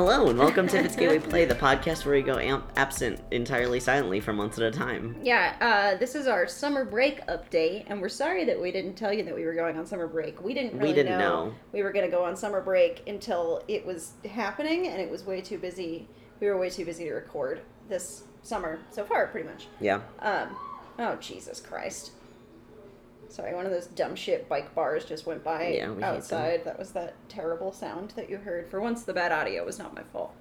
hello and welcome to It's Gay We Play, the podcast where we go am- absent entirely silently for months at a time. Yeah, uh, this is our summer break update, and we're sorry that we didn't tell you that we were going on summer break. We didn't We really didn't know. we were going to go on summer break until it was happening, and it was way too busy. We were way too busy to record this summer so far, pretty much. Yeah. Um, oh Jesus Christ! Sorry, one of those dumb shit bike bars just went by Yeah, we outside. That was that terrible sound that you heard. For once, the bad audio was not my fault.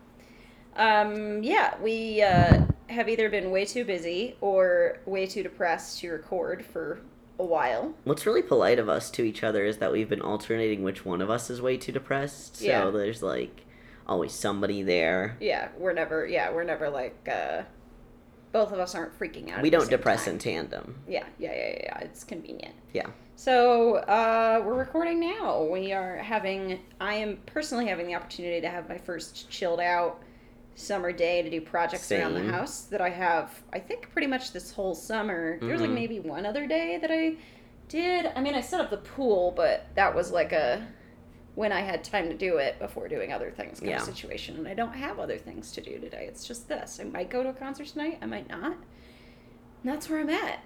Um, yeah, we uh, have either been way too busy or way too depressed to record for a while. What's really polite of us to each other is that we've been alternating which one of us is way too depressed. So Yeah. there's like always somebody there. Yeah, we're never. Yeah, we're never like. Uh, both of us aren't freaking out. We don't same depress time. in tandem. Yeah, yeah, yeah, yeah. It's convenient. Yeah. So uh, we're recording now. We are having. I am personally having the opportunity to have my first chilled out summer day to do projects around the house that I have. I think pretty much this whole summer. There was like maybe one other day that I did. I mean, I set up the pool, but that was like a when I had time to do it before doing other things kind Yeah. of situation. And I don't have other things to do today. It's just this. I might go to a concert tonight. I might not. And that's where I'm at.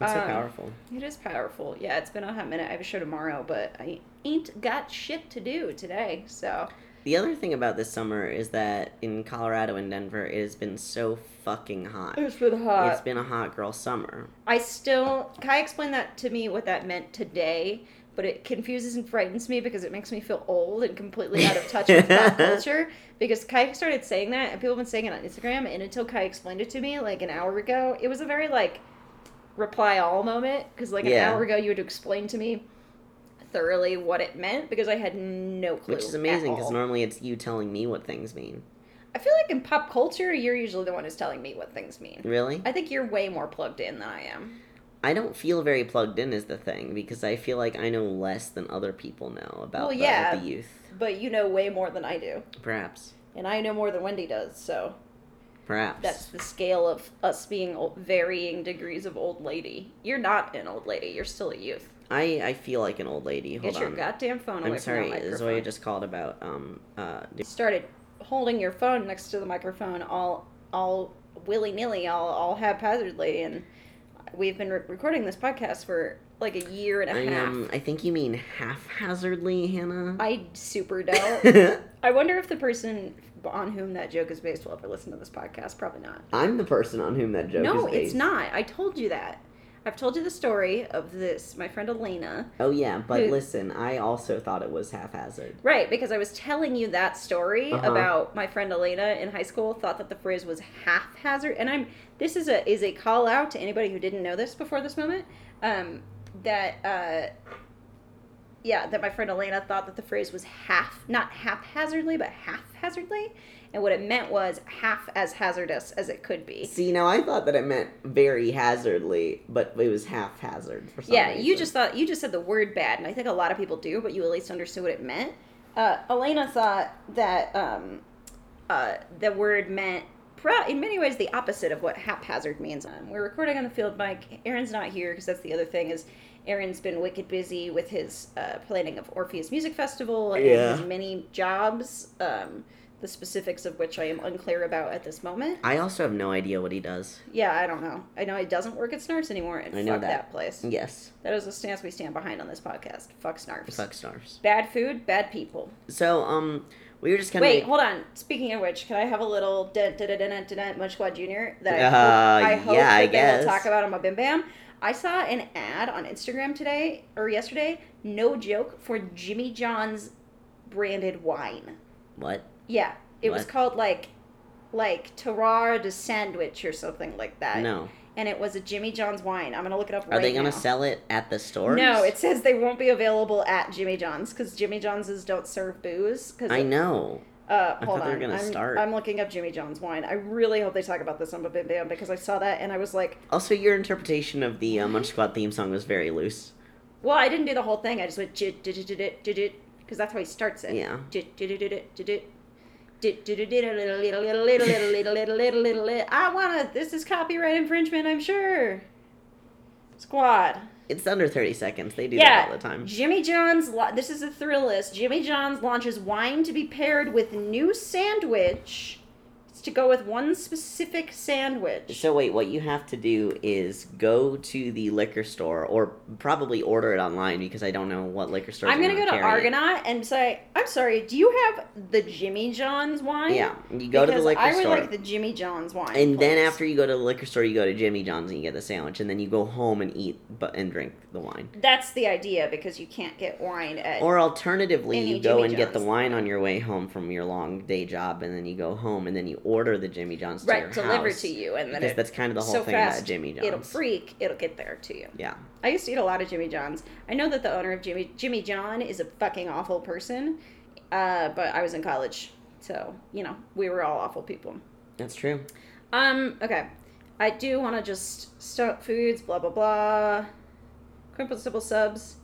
That's so Um, powerful. It is powerful. Yeah, it's been a hot minute. I have a show tomorrow, but I ain't got shit to do today. So The other thing about this summer is that in Colorado and Denver, it has been so fucking hot. it's been hot. It's been a hot girl summer. I still Kai explained that to me what that meant today, but it confuses and frightens me because it makes me feel old and completely out of touch with pop culture. Because Kai started saying that, and people have been saying it on Instagram, and until Kai explained it to me like an hour ago, it was a very like reply all moment. Because like an Yeah. hour ago, you had to explain to me thoroughly what it meant because I had no clue. Which is amazing because normally it's you telling me what things mean. I feel like in pop culture, you're usually the one who's telling me what things mean. Really? I think you're way more plugged in than I am. I don't feel very plugged in is the thing because I feel like I know less than other people know about Well, the, yeah. the youth. But you know way more than I do. Perhaps. And I know more than Wendy does, so Perhaps. that's the scale of us being varying degrees of old lady. You're not an old lady, you're still a youth. I, I feel like an old lady. Hold Get your goddamn phone away I'm sorry. from. Zoya just called about um uh started holding your phone next to the microphone all all willy nilly, all all haphazardly, and we've been re- recording this podcast for like a year and a I half. um I think you mean haphazardly, Hannah. I super don't. I wonder if the person on whom that joke is based will ever listen to this podcast. Probably not. I'm the person on whom that joke no, is based. it's not. I told you that. I've told you the story of this, my friend Elena. Oh yeah, but Who- listen, I also thought it was haphazard. Right, because I was telling you that story Uh-huh. about my friend Elena in high school thought that the phrase was haphazard, and I'm this is a is a call out to anybody who didn't know this before this moment. Um, that uh, yeah, that my friend Elena thought that the phrase was half, not haphazardly, but haphazardly, and what it meant was half as hazardous as it could be. See, now I thought that it meant very hazardly, but it was haphazard for some Yeah, reason. you just thought you just said the word bad, and I think a lot of people do, but you at least understood what it meant. Uh, Elena thought that um, uh, the word meant, in many ways, the opposite of what haphazard means. Um, we're recording on the field mic. Aaron's not here because that's the other thing is Aaron's been wicked busy with his uh, planning of Orpheus Music Festival and Yeah. his many jobs. Um, the specifics of which I am unclear about at this moment. I also have no idea what he does. Yeah, I don't know. I know he doesn't work at Snarfs anymore, and I know fuck that. that place. Yes, That is a stance we stand behind on this podcast. Fuck snarfs. fuck stars. Bad food, bad people. So, um, we were just kind of Wait, hold on. Speaking of which, can I have a little Munch Squad Junior that I Uh, hope, I hope yeah, that I guess. will talk about on my Bim Bam? I saw an ad on Instagram today or yesterday. No joke for Jimmy John's branded wine. what? Yeah, it was called like like Terroir de Sandwich or something like that. No. And it was a Jimmy John's wine. I'm gonna look it up Are right they gonna now. sell it at the store? No, it says they won't be available at Jimmy John's because Jimmy John's don't serve booze. Cause I know. Uh, I hold they on, were I'm, start. I'm looking up Jimmy John's wine. I really hope they talk about this on Bim Bam because I saw that and I was like, Also, your interpretation of the uh, Munch Squad theme song was very loose. well, I didn't do the whole thing. I just went because that's how he starts it. Yeah. I wanna. This is copyright infringement. I'm sure. Squad. It's under 30 seconds. They do yeah, that all the time. Jimmy John's. This is a Thrillist. Jimmy John's launches wine to be paired with new sandwich. To go with one specific sandwich. So wait, what you have to do is go to the liquor store, or probably order it online because I don't know what liquor store. I'm gonna go to carry it. Argonaut and say, "I'm sorry. Do you have the Jimmy John's wine?" Yeah, you go to the liquor store. I would store, like the Jimmy John's wine. and then after you go to the liquor store, you go to Jimmy John's and you get the sandwich, and then you go home and eat, but and drink the wine. That's the idea because you can't get wine at. Or alternatively, you go Jimmy and get the wine on your way home from your long day job, and then you go home and then you order the Jimmy John's to your right, delivered house. to you, and then Because it, that's kind of the whole so thing fast, about Jimmy John's. it'll freak. It'll get there to you. yeah. I used to eat a lot of Jimmy John's. I know that the owner of Jimmy Jimmy John is a fucking awful person, uh, but I was in college, so you know we were all awful people. That's true. Um. Okay. I do want to just start foods. Blah blah blah. Quimple simple subs.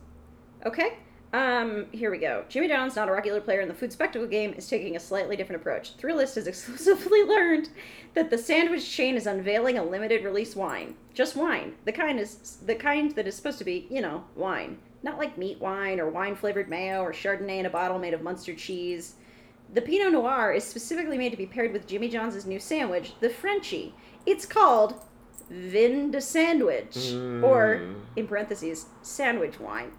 Okay. Um. Here we go. Jimmy John's, not a regular player in the food spectacle game, is taking a slightly different approach. Thrillist has exclusively learned that the sandwich chain is unveiling a limited release wine. Just wine. The kind is the kind that is supposed to be, you know, wine. Not like meat wine or wine flavored mayo or Chardonnay in a bottle made of Munster cheese. The Pinot Noir is specifically made to be paired with Jimmy John's new sandwich, the Frenchie. It's called Vin de Sandwich, or, Mm. in parentheses, sandwich wine.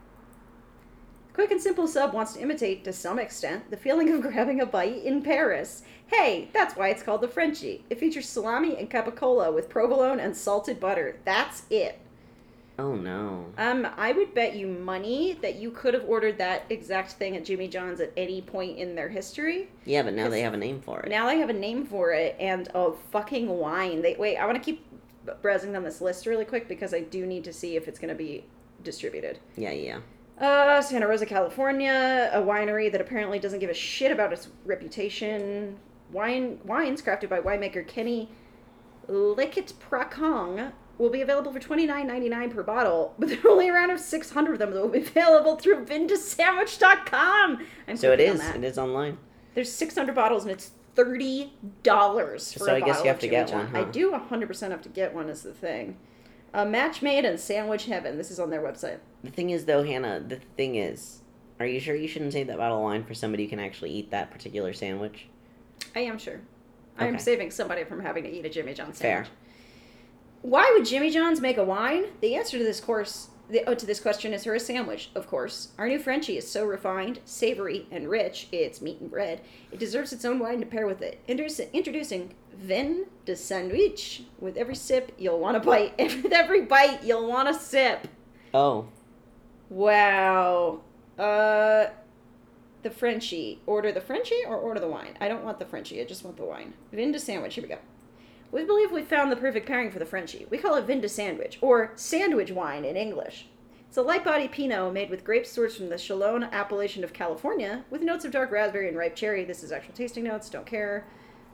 Quick and Simple Sub wants to imitate, to some extent, the feeling of grabbing a bite in Paris. Hey, that's why it's called the Frenchie. It features salami and capicola with provolone and salted butter. That's it. Oh no. Um, I would bet you money that you could have ordered that exact thing at Jimmy John's at any point in their history. Yeah, but now they have a name for it. Now they have a name for it and a fucking wine. They wait. I want to keep browsing down this list really quick because I do need to see if it's going to be distributed. Yeah, yeah. Uh, Santa Rosa, California, a winery that apparently doesn't give a shit about its reputation. Wine wines crafted by winemaker Kenny Likitprakong will be available for twenty nine ninety nine per bottle, but there are only around of six hundred of them that will be available through vindesandwich.com. I'm So it is. It is online. There's 600 bottles and it's thirty dollars for So a I guess bottle you have to get one, huh? I do 100% have to get one. Is the thing. A match made in sandwich heaven. This is on their website. The thing is, though, Hannah. The thing is, are you sure you shouldn't save that bottle of wine for somebody who can actually eat that particular sandwich? I am sure. I am Okay. saving somebody from having to eat a Jimmy John Fair. sandwich. Why would Jimmy John's make a wine? The answer to this course, the, oh, to this question is her a sandwich, of course. Our new Frenchie is so refined, savory, and rich. It's meat and bread. It deserves its own wine to pair with it. Introduce- Introducing Vin de Sandwich. With every sip, you'll want to bite. And with every bite, you'll want to sip. Oh, Wow. Uh, the Frenchie. Order the Frenchie or order the wine? I don't want the Frenchie. I just want the wine. Vin de sandwich. Here we go. We believe we found the perfect pairing for the Frenchie. We call it Vin de sandwich, or sandwich wine in English. It's a light body Pinot made with grapes sourced from the Chalone appellation of California, with notes of dark raspberry and ripe cherry. This is actual tasting notes. Don't care.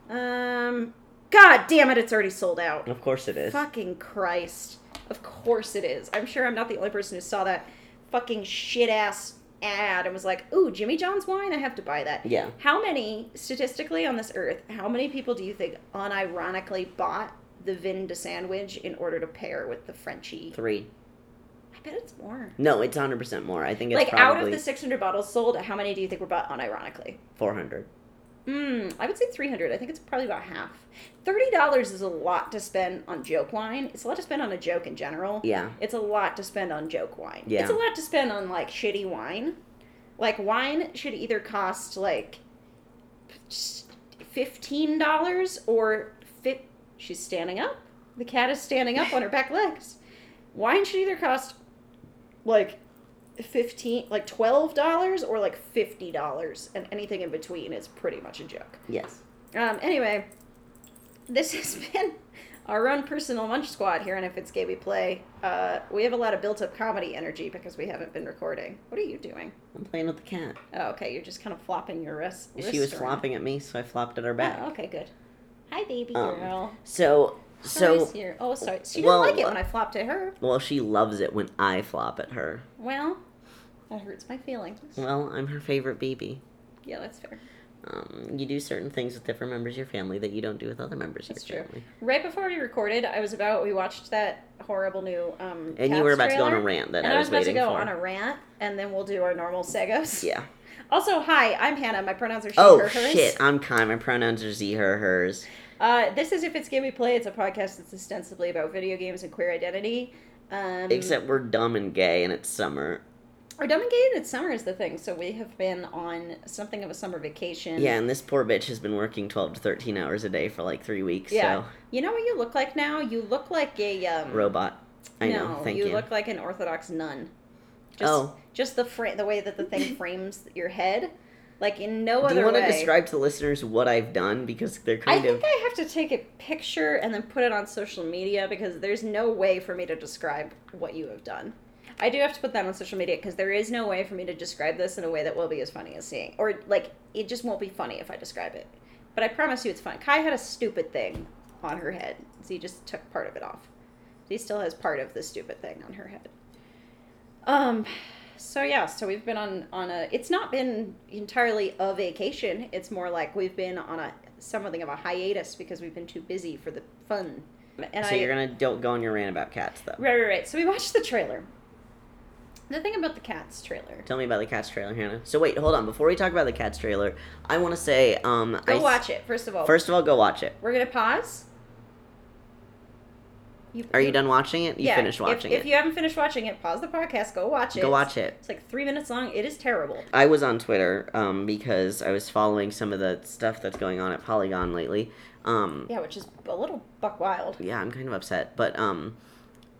Um, God damn it! It's already sold out. of course it is. Fucking Christ. Of course it is. I'm sure I'm not the only person who saw that fucking shit ass ad and was like, ooh, Jimmy John's wine? I have to buy that. Yeah. How many, statistically on this earth, how many people do you think unironically bought the Vin de sandwich in order to pair with the Frenchie? Three. I bet it's more. No, it's 100% more. I think it's Like, out of the 600 bottles sold, how many do you think were bought unironically? 400. Mm, I would say 300. I think it's probably about half. $30 is a lot to spend on joke wine. It's a lot to spend on a joke in general. Yeah. It's a lot to spend on joke wine. Yeah. It's a lot to spend on like shitty wine. Like wine should either cost like fifteen dollars or fit. She's standing up. The cat is standing up on her back legs. Wine should either cost like fifteen, like twelve dollars, or like fifty dollars, and anything in between is pretty much a joke. Yes. Um, anyway, this has been our own personal munch squad here on If It's Gay We Play. Uh, we have a lot of built up comedy energy because we haven't been recording. What are you doing? I'm playing with the cat. Oh, okay, you're just kind of flopping your wrist. She was around. flopping at me, so I flopped at her back. Oh, okay, good. Hi, baby Um, girl. So, So, here. Oh, sorry. She didn't well, like it when I flopped at her. well, she loves it when I flop at her. Well, that hurts my feelings. Well, I'm her favorite baby. Yeah, that's fair. Um, you do certain things with different members of your family that you don't do with other members That's of your true. family. Right before we recorded, I was about we watched that horrible new um. And you were about to go on a rant that and I I was was about to go for. on a rant, and then we'll do our normal segos. Yeah. Also, hi, I'm Hannah. My pronouns are she, Oh her, hers. shit! I'm Kai. My pronouns are Z, her, hers. Uh, this is if it's gay we play. It's a podcast that's ostensibly about video games and queer identity. Um, Except we're dumb and gay, and it's summer. our dumb and gay and it's summer is the thing. So we have been on something of a summer vacation. Yeah, and this poor bitch has been working twelve to thirteen hours a day for like three weeks. Yeah. You know what you look like now? You look like a um, robot. I no, know. Thank you you. look like an Orthodox nun. Just, Oh. just the fra- the way that the thing frames your head, like in no other. Way. Do you want way. to describe to the listeners what I've done because they're kind of I think I have to take a picture and then put it on social media because there's no way for me to describe what you have done. I do have to put that on social media because there is no way for me to describe this in a way that will be as funny as seeing, or like it just won't be funny if I describe it. But I promise you, it's fun. Kai had a stupid thing on her head, so he just took part of it off. He still has part of the stupid thing on her head. Um, so yeah, so we've been on on a. It's not been entirely a vacation. It's more like we've been on a something of a hiatus because we've been too busy for the fun. And so I you're gonna don't go on your rant about cats though. right, right, right. So we watched the trailer. The thing about the cats trailer. Tell me about the cats trailer, Hannah. So wait, hold on. Before we talk about the cats trailer, I want to say, um, Go I, watch it first of all. First of all, go watch it. we're gonna pause. You, Are you done watching it? You yeah, finished watching if, it. If you haven't finished watching it, pause the podcast. Go watch it. Go watch it. It's like three minutes long. It is terrible. I was on Twitter um, because I was following some of the stuff that's going on at Polygon lately. Um, Yeah, which is a little buck wild. yeah, I'm kind of upset, but um,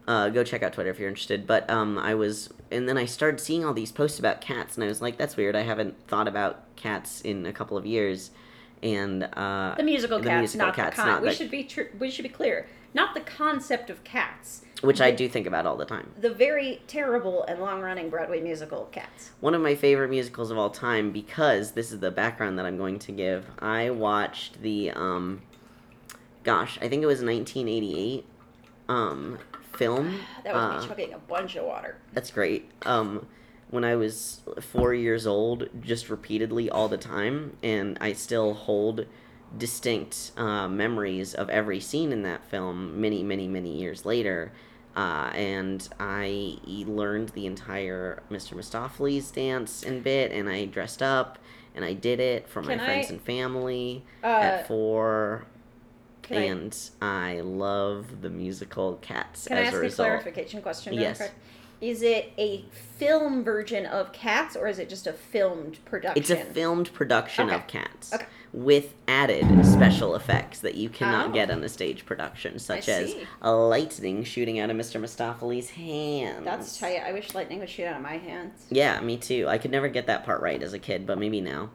uh, go check out Twitter if you're interested. But um, I was, and then I started seeing all these posts about cats, and I was like, that's weird. I haven't thought about cats in a couple of years, and uh, The musical the cats, musical not cats, the con. not we the- should be tr- we should be clear. Not the concept of cats. which I do think about all the time. The very terrible and long-running Broadway musical Cats. One of my favorite musicals of all time because this is the background that I'm going to give. I watched the um gosh, I think it was 1988 um film. That was Uh, me chugging a bunch of water. That's great. Um when I was 4 years old just repeatedly all the time and I still hold distinct uh, memories of every scene in that film many many many years later. Uh, and I learned the entire Mr. Mistoffelees dance and bit, and I dressed up, and I did it for my Can friends and family Uh, at four. can I- and I, love the musical Cats Can I as ask a result. clarification question? Yes. quick? Is it a film version of Cats or is it just a filmed production? It's a filmed production Okay. of Cats Okay. with added special effects that you cannot Oh. get on a stage production, such as a lightning shooting out of Mr. Mistoffelees' hands. That's tight. I wish lightning would shoot out of my hands. Yeah, me too. I could never get that part right as a kid, but maybe now.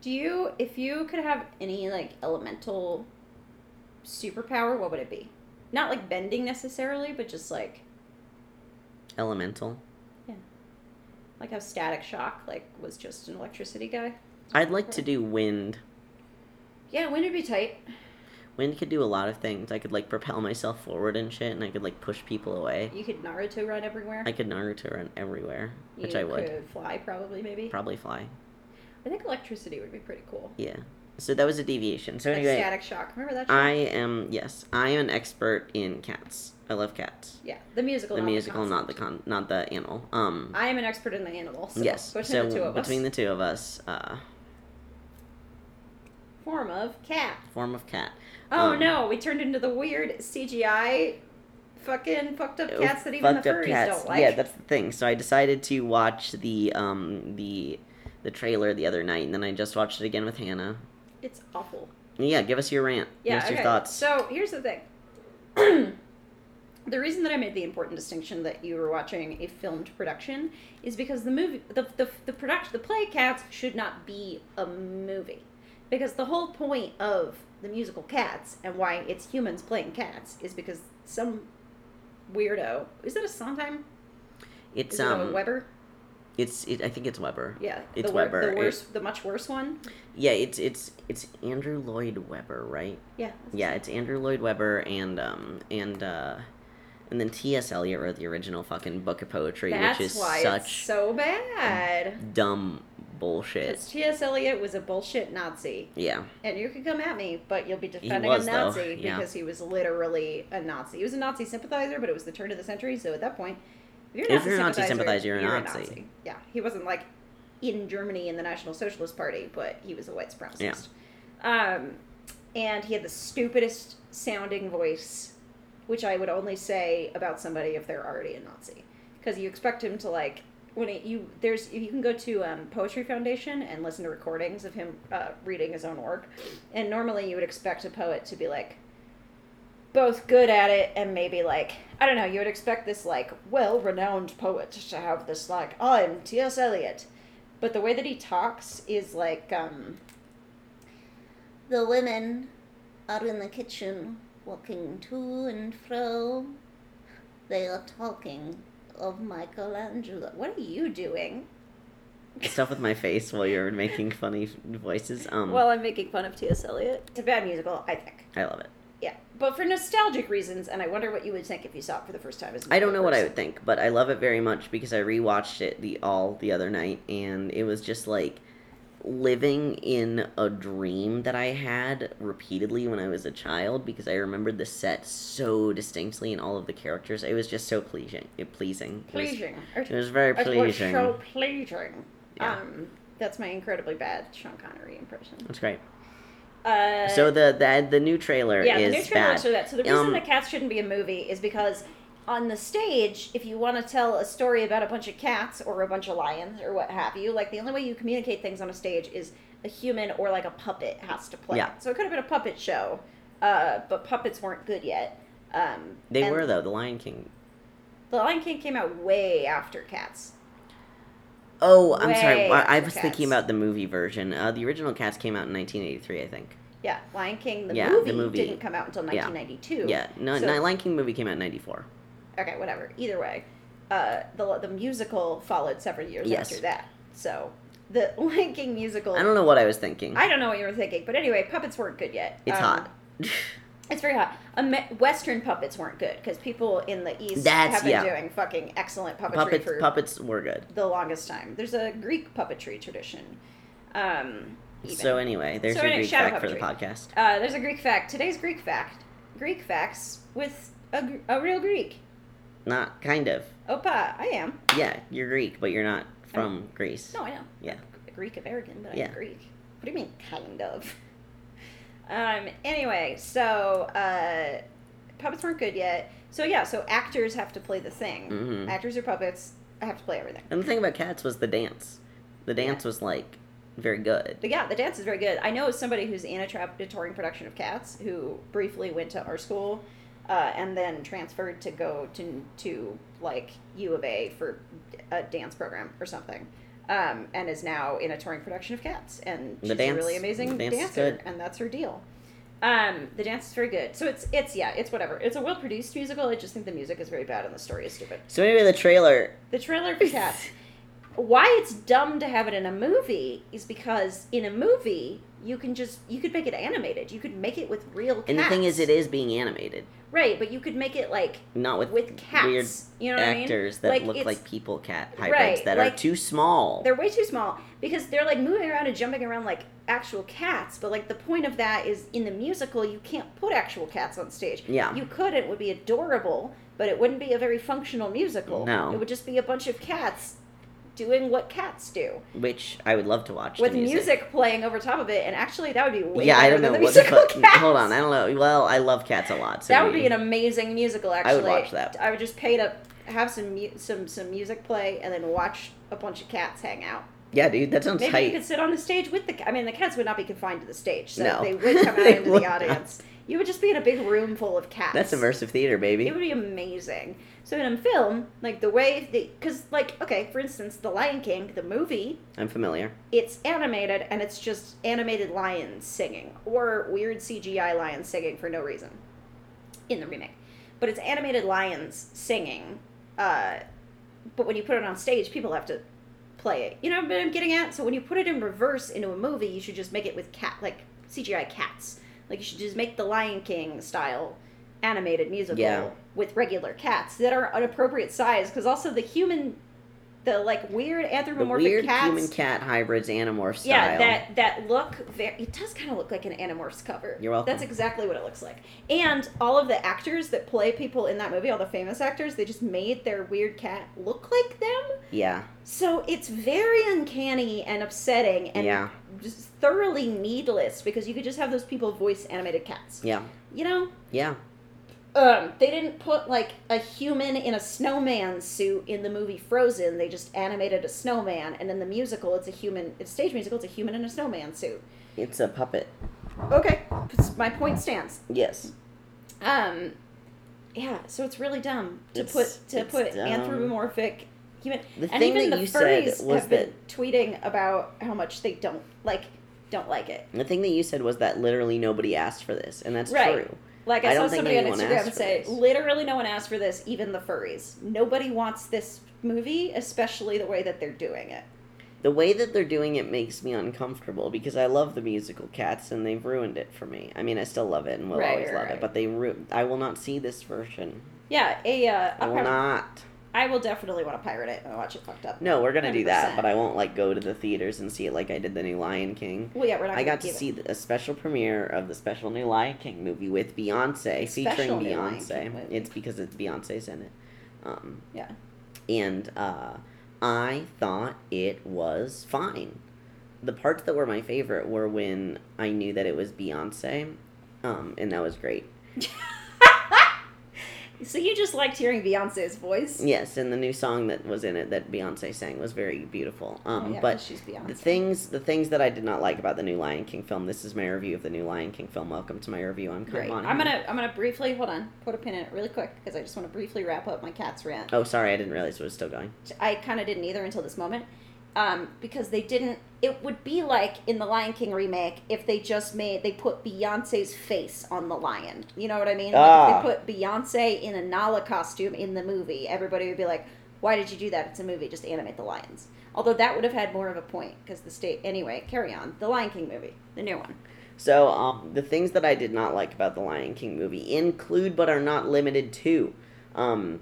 Do you, if you could have any like elemental superpower, what would it be? Not like bending necessarily, but just like Elemental. Yeah. Like how Static Shock like was just an electricity guy. I'd like to do wind. Yeah, wind would be tight. Wind could do a lot of things. I could like propel myself forward and shit, and I could like push people away. You could Naruto run everywhere. I could Naruto run everywhere, which you I would. You could fly probably maybe. Probably fly. I think electricity would be pretty cool. Yeah. So that was a deviation. So Like anyway, Static Shock. Remember that? Show? I am yes, I am an expert in cats. I love cats. yeah, the musical. The not musical, not the con, not the animal. Um, I am an expert in the animal. So yes. Between So the two of between us. the two of us, uh, form of cat. form of cat. Oh Um, no, we turned into the weird CGI, fucking fucked up cats that even the fucked up furries cats. don't like. Yeah, that's the thing. So I decided to watch the um the the trailer the other night, and then I just watched it again with Hannah. It's awful. Yeah, give us your rant. Yeah. give us okay. your thoughts. So here's the thing. the reason that I made the important distinction that you were watching a filmed production is because the movie, the the the production, the play Cats should not be a movie, because the whole point of the musical Cats and why it's humans playing cats is because some weirdo is that a Sondheim? it's Is it um, Webber? it's it, I think it's Webber. Yeah, It's the, Webber. The It- the much worse one. Yeah, it's it's it's Andrew Lloyd Webber, right? Yeah. Yeah, it's Andrew Lloyd Webber and um and uh And then T.S. Eliot wrote the original fucking book of poetry, That's which is why such it's so bad. dumb bullshit. T.S. Eliot was a bullshit Nazi. Yeah. And you can come at me, but you'll be defending was, a Nazi yeah. because he was literally a Nazi. He was a Nazi sympathizer, but it was the turn of the century, so at that point, if you're a If you're a Nazi sympathizer, you're a you're Nazi. Yeah, he wasn't like in Germany in the National Socialist Party, but he was a white supremacist. Yeah. Um, and he had the stupidest sounding voice, which I would only say about somebody if they're already a Nazi, because you expect him to like when it, you there's you can go to um, Poetry Foundation and listen to recordings of him uh, reading his own work, and normally you would expect a poet to be like both good at it and maybe like I don't know you would expect this like well renowned poet to have this like I'm T.S. Eliot, but the way that he talks is like um. The women are in the kitchen walking to and fro. They are talking of Michelangelo. What are you doing? Stuff with my face while you're making funny voices. Um, Well, I'm making fun of T.S. Eliot. It's a bad musical, I think. I love it. Yeah, but for nostalgic reasons, and I wonder what you would think if you saw it for the first time. As a I don't know what I would think, but I love it very much because I rewatched it the all the other night, and it was just like living in a dream that I had repeatedly when I was a child because I remembered the set so distinctly and all of the characters. It was just so pleasing. It pleasing. It was- Pleasing. It was very pleasing. It was pleasing. so pleasing. Yeah. Um, that's my incredibly bad Sean Connery impression. That's great. Uh, So the the the new trailer yeah, is the new trailer bad. so that. So the reason Um, that cats shouldn't be a movie is because on the stage, if you want to tell a story about a bunch of cats or a bunch of lions or what have you, like the only way you communicate things on a stage is a human or like a puppet has to play. Yeah. So it could have been a puppet show, uh, but puppets weren't good yet. Um, They were though. The Lion King. The Lion King came out way after Cats. Oh, I'm sorry. Way I, I after was thinking about the movie version. Uh, the original Cats came out in 1983, I think. Yeah, Lion King the, Yeah, the movie, movie. didn't come out until Yeah. 1992. Yeah, no, So- no, Lion King movie came out in 94. Okay, whatever. Either way, uh, the the musical followed several years Yes. after that. So the Lion King musical. I don't know what I was thinking. I don't know what you were thinking, but anyway, puppets weren't good yet. it's Um, hot. It's very hot. Ame- Western puppets weren't good because people in the East That's- have been yeah. doing fucking excellent puppetry puppets for puppets were good. the longest time. There's a Greek puppetry tradition. Um. So anyway, there's So anyway, Greek fact for the podcast. Uh, there's a Greek fact. Today's Greek fact. Greek facts with a, a real Greek. Not kind of. Opa, I am. Yeah, you're Greek, but you're not from Greece. No, I know. Yeah. I'm Greek American, but Yeah. I'm Greek. What do you mean, kind of? Um. Anyway, so uh, puppets weren't good yet. So yeah, so actors have to play the thing. Mhm. Actors are puppets. I have to play everything. And the thing about Cats was the dance. The dance was like very good. But yeah, the dance is very good. I know somebody who's in a, tra- a touring production of Cats who briefly went to our school uh, and then transferred to go to to like U of A for a dance program or something. Um, and is now in a touring production of Cats, and The she's dance- a really amazing dance dancer, and that's her deal. Um, the dance is very good. So it's it's yeah, it's whatever. It's a well produced musical. I just think the music is very bad and the story is stupid. So anyway, the trailer. The trailer for Cats. Why it's dumb to have it in a movie is because in a movie you can just you could make it animated. You could make it with real cats. And the thing is, it is being animated, right, but you could make it like not with, with cats. weird you know what I mean? actors that Like, look like people cat hybrids Right, that like- are too small. They're way too small because they're like moving around and jumping around like actual cats. But like the point of that is in the musical you can't put actual cats on stage. Yeah. You could. It would be adorable, but it wouldn't be a very functional musical. No. It would just be a bunch of cats doing what cats do. which I would love to watch. with the music. playing over top of it, and actually that would be way yeah, I don't know the what the fuck. Hold on, I don't know. Well, I love cats a lot. So that would be an amazing musical. Actually, I would watch that. I would just pay to have some mu- some some music play, and then watch a bunch of cats hang out. Yeah, dude, that sounds Maybe tight. you could sit on the stage with the. I mean, the cats would not be confined to the stage, so No. they would come out into the not. audience. You would just be in a big room full of cats. That's immersive theater, baby. It would be amazing. So in a film, like the way the because like okay, for instance, The Lion King, the movie, I'm familiar. it's animated and it's just animated lions singing or weird CGI lions singing for no reason in the remake. But it's animated lions singing. Uh, but when you put it on stage, people have to play it. You know what I'm getting at? So when you put it in reverse into a movie, you should just make it with cat like CGI cats. Like you should just make the Lion King style animated musical Yeah. With regular cats that are an appropriate size because also the human, the like weird The anthropomorphic weird cats. human cat hybrids animorph style. Yeah, that that look very. It does kind of look like an Animorphs cover. You're welcome. That's exactly what it looks like. And all of the actors that play people in that movie, all the famous actors, they just made their weird cat look like them. Yeah, So it's very uncanny and upsetting and yeah, just thoroughly needless because you could just have those people voice animated cats. yeah, You know, yeah. Um, they didn't put like a human in a snowman suit in the movie Frozen. They just animated a snowman, and in the musical, it's a human. It's stage musical. It's a human in a snowman suit. It's a puppet. Okay, my point stands. Yes. Um, yeah, so it's really dumb to It's- put to put dumb. anthropomorphic human. The and thing even that the you said was have been tweeting about how much they don't like don't like it. The thing that you said was that literally nobody asked for this, and that's Right. true. Like I, I saw somebody on Instagram say, this. literally no one asked for this, even the furries. Nobody wants this movie, especially the way that they're doing it. The way that they're doing it makes me uncomfortable because I love the musical Cats, and they've ruined it for me. I mean, I still love it and will Right, always right, love right. it, but they ru- I will not see this version. Yeah, a uh, I I'll will not. I will definitely want to pirate it and watch it fucked up. No, we're gonna do that, but I won't like go to the theaters and see it like I did the new Lion King. Well, yeah, we're not. I got to give it- see a special premiere of the special new Lion King movie with Beyonce, Special featuring Beyonce. It's because it's Beyonce's in it. Um, Yeah. and uh, I thought it was fine. The parts that were my favorite were when I knew that it was Beyonce, um, and that was great. So you just liked hearing Beyonce's voice? Yes, and the new song that was in it that Beyonce sang was very beautiful. Um, Oh, yeah, but she's Beyonce. the things, the things that I did not like about the new Lion King film. This is my review of the new Lion King film. Welcome to my review. I'm. Kurt I'm gonna I'm gonna briefly hold on, put a pin in it really quick because I just want to briefly wrap up my cat's rant. Oh, sorry, I didn't realize it was still going. I kind of didn't either until this moment. Um, because they didn't. It would be like in the Lion King remake if they just made they put Beyonce's face on the lion. You know what I mean? Like Ah. if they put Beyonce in a Nala costume in the movie, everybody would be like, "Why did you do that? It's a movie. Just animate the lions." Although that would have had more of a point because the state. Anyway, carry on. The Lion King movie, the new one. So, um, the things that I did not like about the Lion King movie include, but are not limited to, um,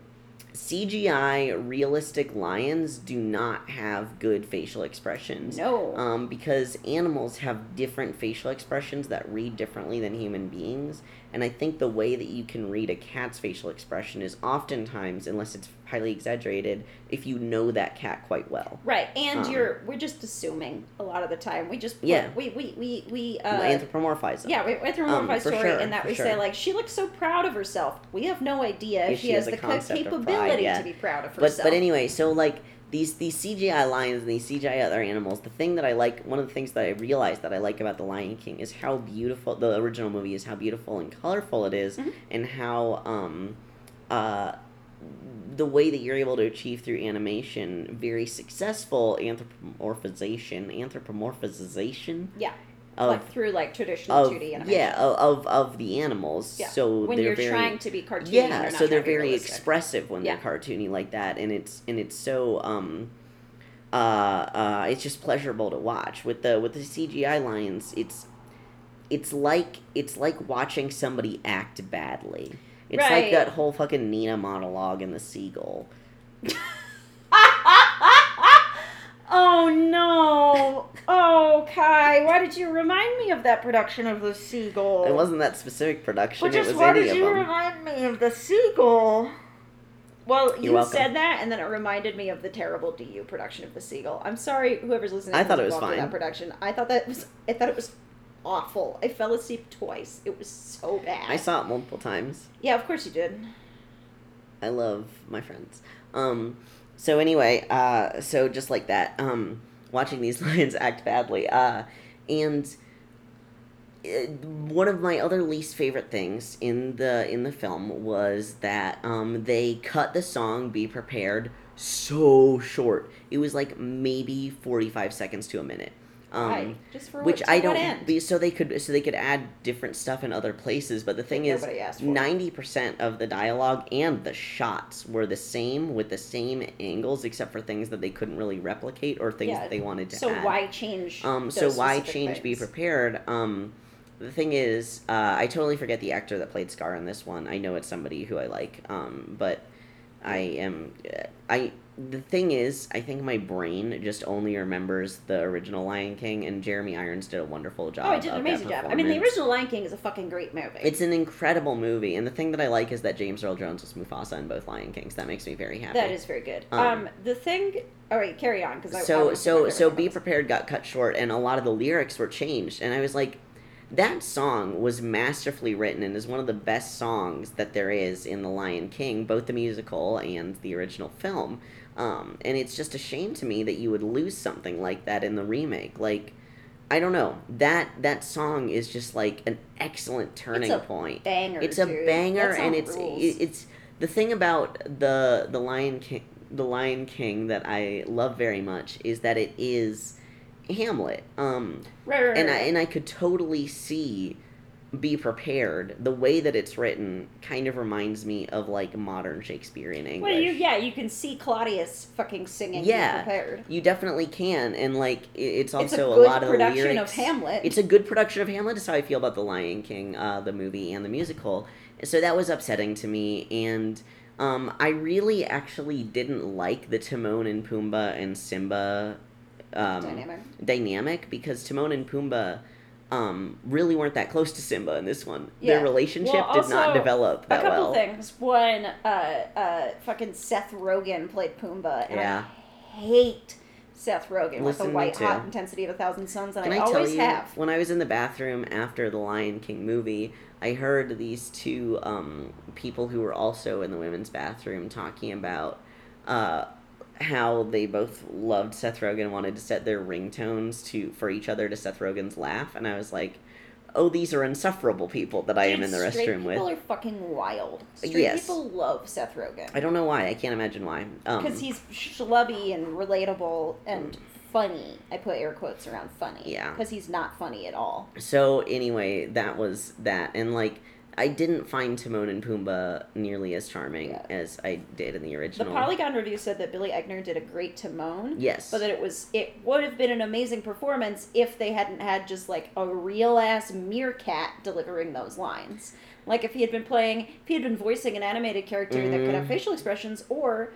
CGI realistic lions do not have good facial expressions. No. Um, because animals have different facial expressions that read differently than human beings. And I think the way that you can read a cat's facial expression is oftentimes, unless it's highly exaggerated, if you know that cat quite well. Right, and Um, you're we're just assuming a lot of the time. We just Yeah. we we we we uh, Anthropomorphize them. Yeah, we through Um, story sure, in that we sure. say like she looks so proud of herself. We have no idea if she, has the a ca- concept of pride, capability yeah. to be proud of herself. but anyway, so like these these CGI lions and these CGI other animals, the thing that I like, one of the things that I realized that I like about the Lion King is how beautiful the original movie is, how beautiful and colorful it is, Mhm. and how um, uh, the way that you're able to achieve through animation very successful anthropomorphization, anthropomorphization Yeah. of like through like traditional of 2D animation. yeah of, of the animals. Yeah. So when they're you're very trying to be cartoony, yeah so they're very realistic. expressive when Yeah. they're cartoony like that and it's and it's so um uh uh it's just pleasurable to watch with the with the cgi lions it's it's like it's like watching somebody act badly it's Right. like that whole fucking nina monologue in the seagull oh no! Oh Kai, why did you remind me of that production of the seagull? it wasn't that specific production But just why did you remind me of the seagull? Well, you welcome. said that, and then it reminded me of the terrible DU production of the seagull. I'm sorry, whoever's listening. I thought it was fine. That production. I thought that was. I thought it was awful. I fell asleep twice. It was so bad. i saw it multiple times Yeah, of course you did. I love my friends. Um, so anyway, uh, so just like that, um, watching these lions act badly, uh, and uh, one of my other least favorite things in the in the film was that um, they cut the song "Be Prepared" so short. It was like maybe forty five seconds to a minute. Um, Why? Just for which what, I don't. end? So they could so they could add different stuff in other places, but the thing is, Nobody asked for it. ninety percent of the dialogue and the shots were the same with the same angles, except for things that they couldn't really replicate or things Yeah, that they wanted to So add. why change? Um, so why change? Be prepared. Um, the thing is, uh, I totally forget the actor that played Scar in this one. I know it's somebody who I like, um, but I am I. The thing is, I think my brain just only remembers the original Lion King, and Jeremy Irons did a wonderful job. Oh, he did an amazing job. I mean, the original Lion King is a fucking great movie. It's an incredible movie, and the thing that I like is that James Earl Jones was Mufasa in both Lion Kings. That makes me very happy. that is very good. Um, Um, the thing. All right, carry on because I. I so so so be prepared got cut short and a lot of the lyrics were changed and i was like that song was masterfully written and is one of the best songs that there is in the lion king both the musical and the original film um, and it's just a shame to me that you would lose something like that in the remake. Like i don't know. That that song is just like an excellent turning a point. banger. it's a dude. banger and it's it- it's the thing about the the lion king the lion king that i love very much is that it is hamlet. Um right, right, and i and i could totally see be prepared the way that it's written kind of reminds me of like modern shakespearean english Well, you, yeah, you can see Claudius fucking singing. Yeah. Be prepared. You definitely can and like it- it's also it's a a, lot of production lyrics of Hamlet. it's a good production of Hamlet. Is how I feel about the Lion King, uh, the movie and the musical. So that was upsetting to me, and um, I really actually didn't like the Timon and Pumbaa and Simba um, dynamic. dynamic because Timon and Pumbaa um, really weren't that close to Simba in this one. Yeah. Their relationship Well, did not also, develop A couple well. things. One, uh, uh, fucking Seth Rogen played Pumbaa, and Yeah. I hate Seth Rogen with Listen, the white hot intensity of a thousand suns, and Can I, I, tell always you, have. when I was in the bathroom after the Lion King movie, I heard these two um, people who were also in the women's bathroom talking about uh, how they both loved Seth Rogen wanted to set their ringtones to for each other to Seth Rogen's laugh, and I was like, "Oh, these are insufferable people that I am in the restroom with." people are fucking wild. Straight Yes. people love Seth Rogen I don't know why. I can't imagine why. Um, because he's schlubby and relatable and funny. I put air quotes around funny. Yeah. Because he's not funny at all. So anyway, that was that, and like I didn't find Timon and Pumbaa nearly as charming Yeah. as I did in the original. The. Polygon review said that Billy Eichner did a great Timon. yes, But that it was it would have been an amazing performance if they hadn't had just like a real ass meerkat delivering those lines. Like if he had been playing, if he had been voicing an animated character that could have Mhm. facial expressions, or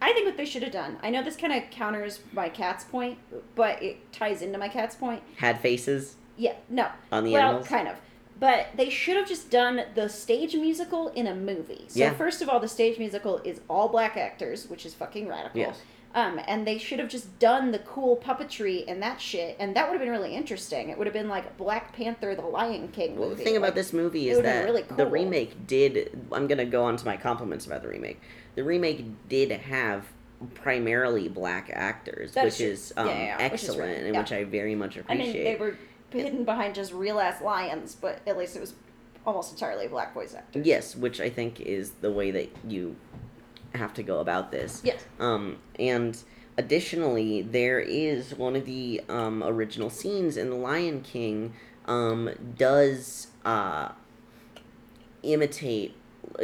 I think what they should have done. I know this kind of counters my cat's point, but it ties into my cat's point. had faces Yeah, no, on the well, animals. kind of. But they should have just done the stage musical in a movie. So Yeah. first of all, the stage musical is all black actors, which is fucking radical. Yes. Um, and they should have just done the cool puppetry and that shit, and that would have been really interesting. It would have been like Black Panther, the Lion King Well, movie. the thing about this movie is that really the remake did. I'm gonna go on to my compliments about the remake. The remake did have primarily black actors, which is true. is um, Yeah, yeah, yeah, which is excellent right. and which I very much appreciate. I mean, they were hidden behind just real ass lions, but at least it was almost entirely black voice actors. Yes, which I think is the way that you have to go about this. Yes. Um, and additionally, there is one of the um, original scenes in The Lion King um, does uh, imitate,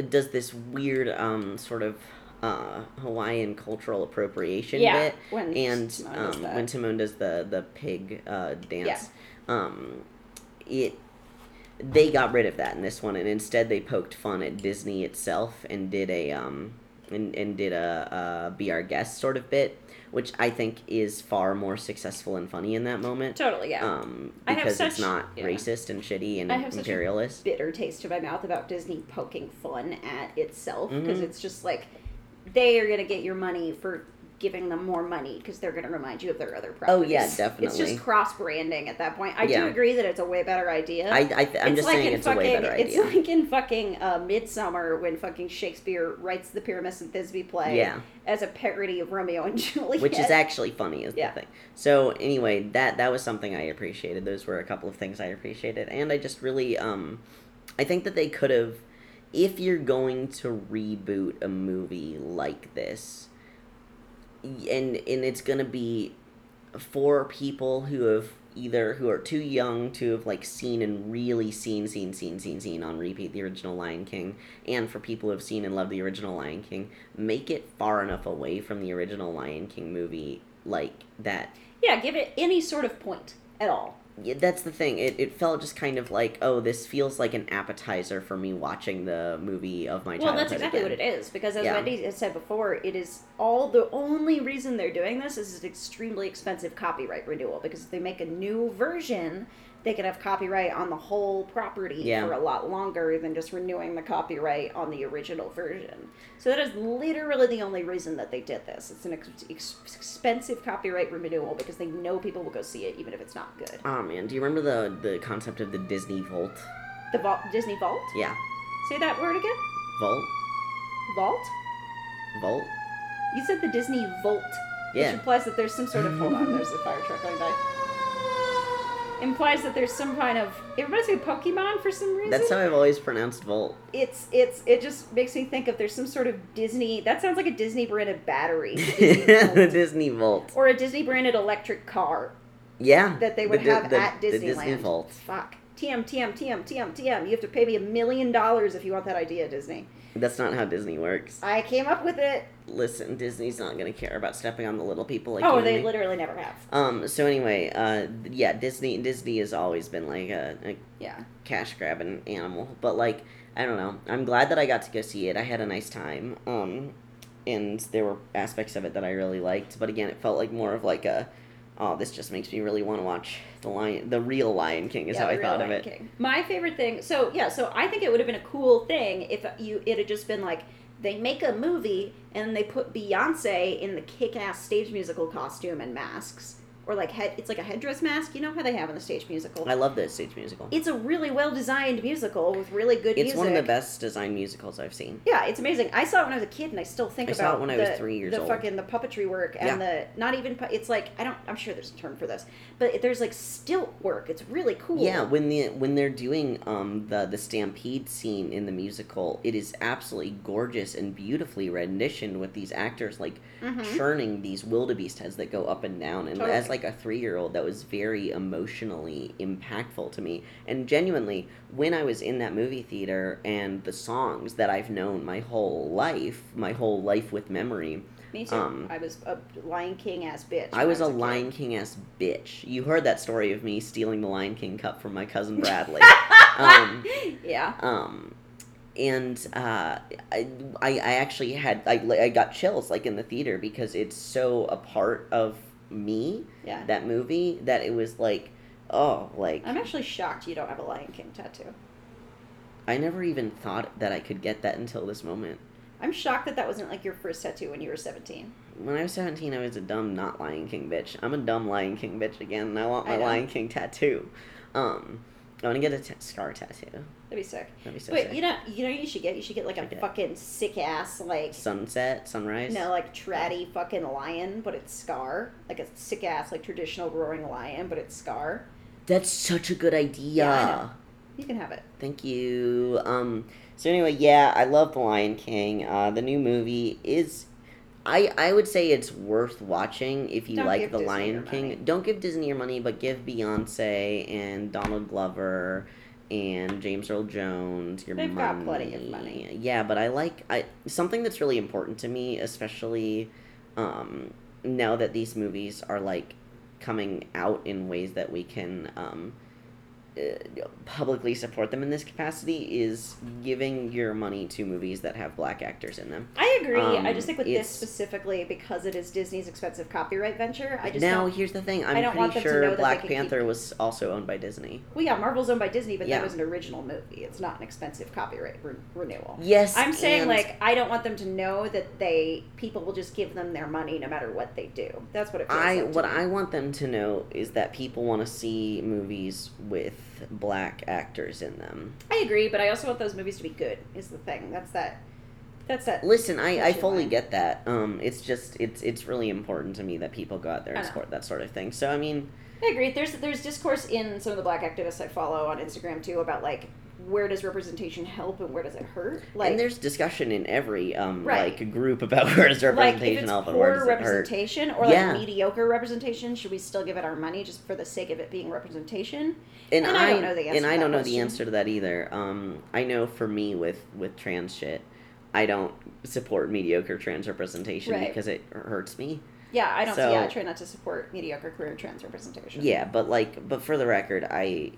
does this weird um, sort of uh, Hawaiian cultural appropriation Yeah, bit. when And Timon um, when Timon does the, the pig uh, dance, um, it they got rid of that in this one, and instead they poked fun at Disney itself and did a um and, and did a, a be our guest sort of bit, which I think is far more successful and funny in that moment. Totally, yeah. Um, I have because it's not yeah. racist and shitty and I have such a bitter taste in my mouth about Disney poking fun at itself because Mhm. it's just like they are gonna get your money for giving them more money because they're gonna remind you of their other products. Oh, properties. definitely. It's just cross branding at that point. I Yeah. do agree that it's a way better idea. I, I th- I'm it's just like saying in it's fucking, a way better idea. It's like in fucking uh, Midsummer when fucking Shakespeare writes the Pyramus and Thisbe play Yeah. as a parody of Romeo and Juliet. which is actually funny is Yeah. the thing so anyway that that was something i appreciated those were a couple of things i appreciated and i just really um i think that they could have if you're going to reboot a movie like this and and it's gonna be for people who have either who are too young to have like seen and really seen seen seen seen seen on repeat the original lion king and for people who have seen and loved the original lion king make it far enough away from the original lion king movie like that yeah, give it any sort of point at all. Yeah, that's the thing. It, it felt just kind of like, oh, this feels like an appetizer for me watching the movie of my childhood. Well, that's exactly again. what it is. Because as Yeah. Wendy has said before, it is all the only reason they're doing this is an extremely expensive copyright renewal. Because if they make a new version, they can have copyright on the whole property Yeah. for a lot longer than just renewing the copyright on the original version. So that is literally the only reason that they did this. It's an ex- ex- expensive copyright renewal because they know people will go see it even if it's not good. Oh man, do you remember the the concept of the Disney Vault? The Vault, Disney Vault. Yeah, Say that word again. Vault, Vault. Vault. You said the Disney Vault. Yeah. Which implies that there's some sort of. Hold on, there's a fire truck going by. Implies that there's some kind of. It reminds me of Pokemon for some reason. That's how I've always pronounced Volt. It's it's it just makes me think of there's some sort of Disney. That sounds like a Disney branded battery. Disney the Volt. Disney Vault. or a Disney branded electric car Yeah. that they would Di- have the- at the Disneyland. Disney Vault. Fuck. TM TM TM TM TM. You have to pay me a million dollars if you want that idea, Disney. That's not how Disney works. I came up with it. Listen, Disney's not gonna care about stepping on the little people like oh, you they literally never have. Um. So anyway, uh, yeah, Disney Disney has always been like a, a Yeah. cash grabbing animal, but like I don't know. I'm glad that I got to go see it. I had a nice time. Um, and there were aspects of it that I really liked, but again, it felt like more of like a, oh, this just makes me really want to watch the lion, the real Lion King is Yeah, how I thought of it. King. My favorite thing. So yeah, so I think it would have been a cool thing if you it had just been like they make a movie and they put Beyonce in the kick-ass stage musical costume and masks, or like head. It's like a headdress mask. You know how they have in the stage musical. I love this stage musical. It's a really well designed musical with really good It's music. one of the best designed musicals I've seen. Yeah, it's amazing. I saw it when I was a kid, and I still think I about saw it when I was three years old. the old. fucking the puppetry work and the not even pu- it's like I don't I'm sure there's a term for this, but there's like stilt work. It's really cool. Yeah, when the when they're doing um the the stampede scene in the musical, it is absolutely gorgeous and beautifully renditioned with these actors like Mhm. churning these wildebeest heads that go up and down. And as Totally. Like a three year old, that was very emotionally impactful to me. And genuinely, when I was in that movie theater and the songs that I've known my whole life, my whole life with memory, Me too. Um, I was a Lion King ass bitch. I when was a kid. Lion King ass bitch. You heard that story of me stealing the Lion King cup from my cousin Bradley. um, yeah. um, and uh, I, I I actually had I, I got chills like in the theater because it's so a part of me Yeah. that movie that it was like oh like I'm actually shocked you don't have a Lion King tattoo. I never even thought that I could get that until this moment. I'm shocked that that wasn't like your first tattoo when you were 17. When I was seventeen, I was a dumb not Lion King bitch. I'm a dumb Lion King bitch again, and I want my I. Lion King tattoo. Um, I want to get a t- scar tattoo. That'd be sick. That'd be so but sick. you know, you know, what you should get. You should get like a fucking sick ass like. Sunset, sunrise. No, like tratty fucking lion, but it's Scar. Like a sick ass, like traditional roaring lion, but it's Scar. That's such a good idea. Yeah, I know. You can have it. Thank you. Um. So anyway, yeah, I love The Lion King. Uh, the new movie is, I I would say it's worth watching if you Don't like The Disney Lion King. money. Don't give Disney your money, but give Beyonce and Donald Glover and James Earl Jones your They've money. got plenty of money. Yeah, but I like I something that's really important to me, especially um, now that these movies are like coming out in ways that we can um, publicly support them in this capacity is giving your money to movies that have black actors in them. I agree. I Um, just think with this specifically, because it is Disney's expensive copyright venture, I just now, here's the thing. I'm I don't want pretty know sure Black can keep- Panther was also owned by Disney. Well, yeah, Marvel's owned by Disney, but Yeah. that was an original movie. It's not an expensive copyright re- renewal. Yes, I'm saying and- like I don't want them to know that they people will just give them their money no matter what they do. That's what it feels I like. what me. I want them to know is that people want to see movies with black actors in them. I agree, but I also want those movies to be good. Is the thing. That's that. That's that. Listen, I, I fully line. get that. Um, it's just it's it's really important to me that people go out there and support that sort of thing. So I mean, I agree. There's there's discourse in some of the black activists I follow on Instagram too about like where does representation help and where does it hurt? Like and there's discussion in every um Right. like group about where does like representation it's help and where does it hurt. representation or Yeah. like mediocre representation, should we still give it our money just for the sake of it being representation? And, And I, I don't know the answer and to I that don't know the answer to that either. Um, I know for me with with trans shit, I don't support mediocre trans representation Right. because it hurts me. Yeah, I don't. So- yeah, I try not to support mediocre queer trans representation. Yeah, but like, but for the record, I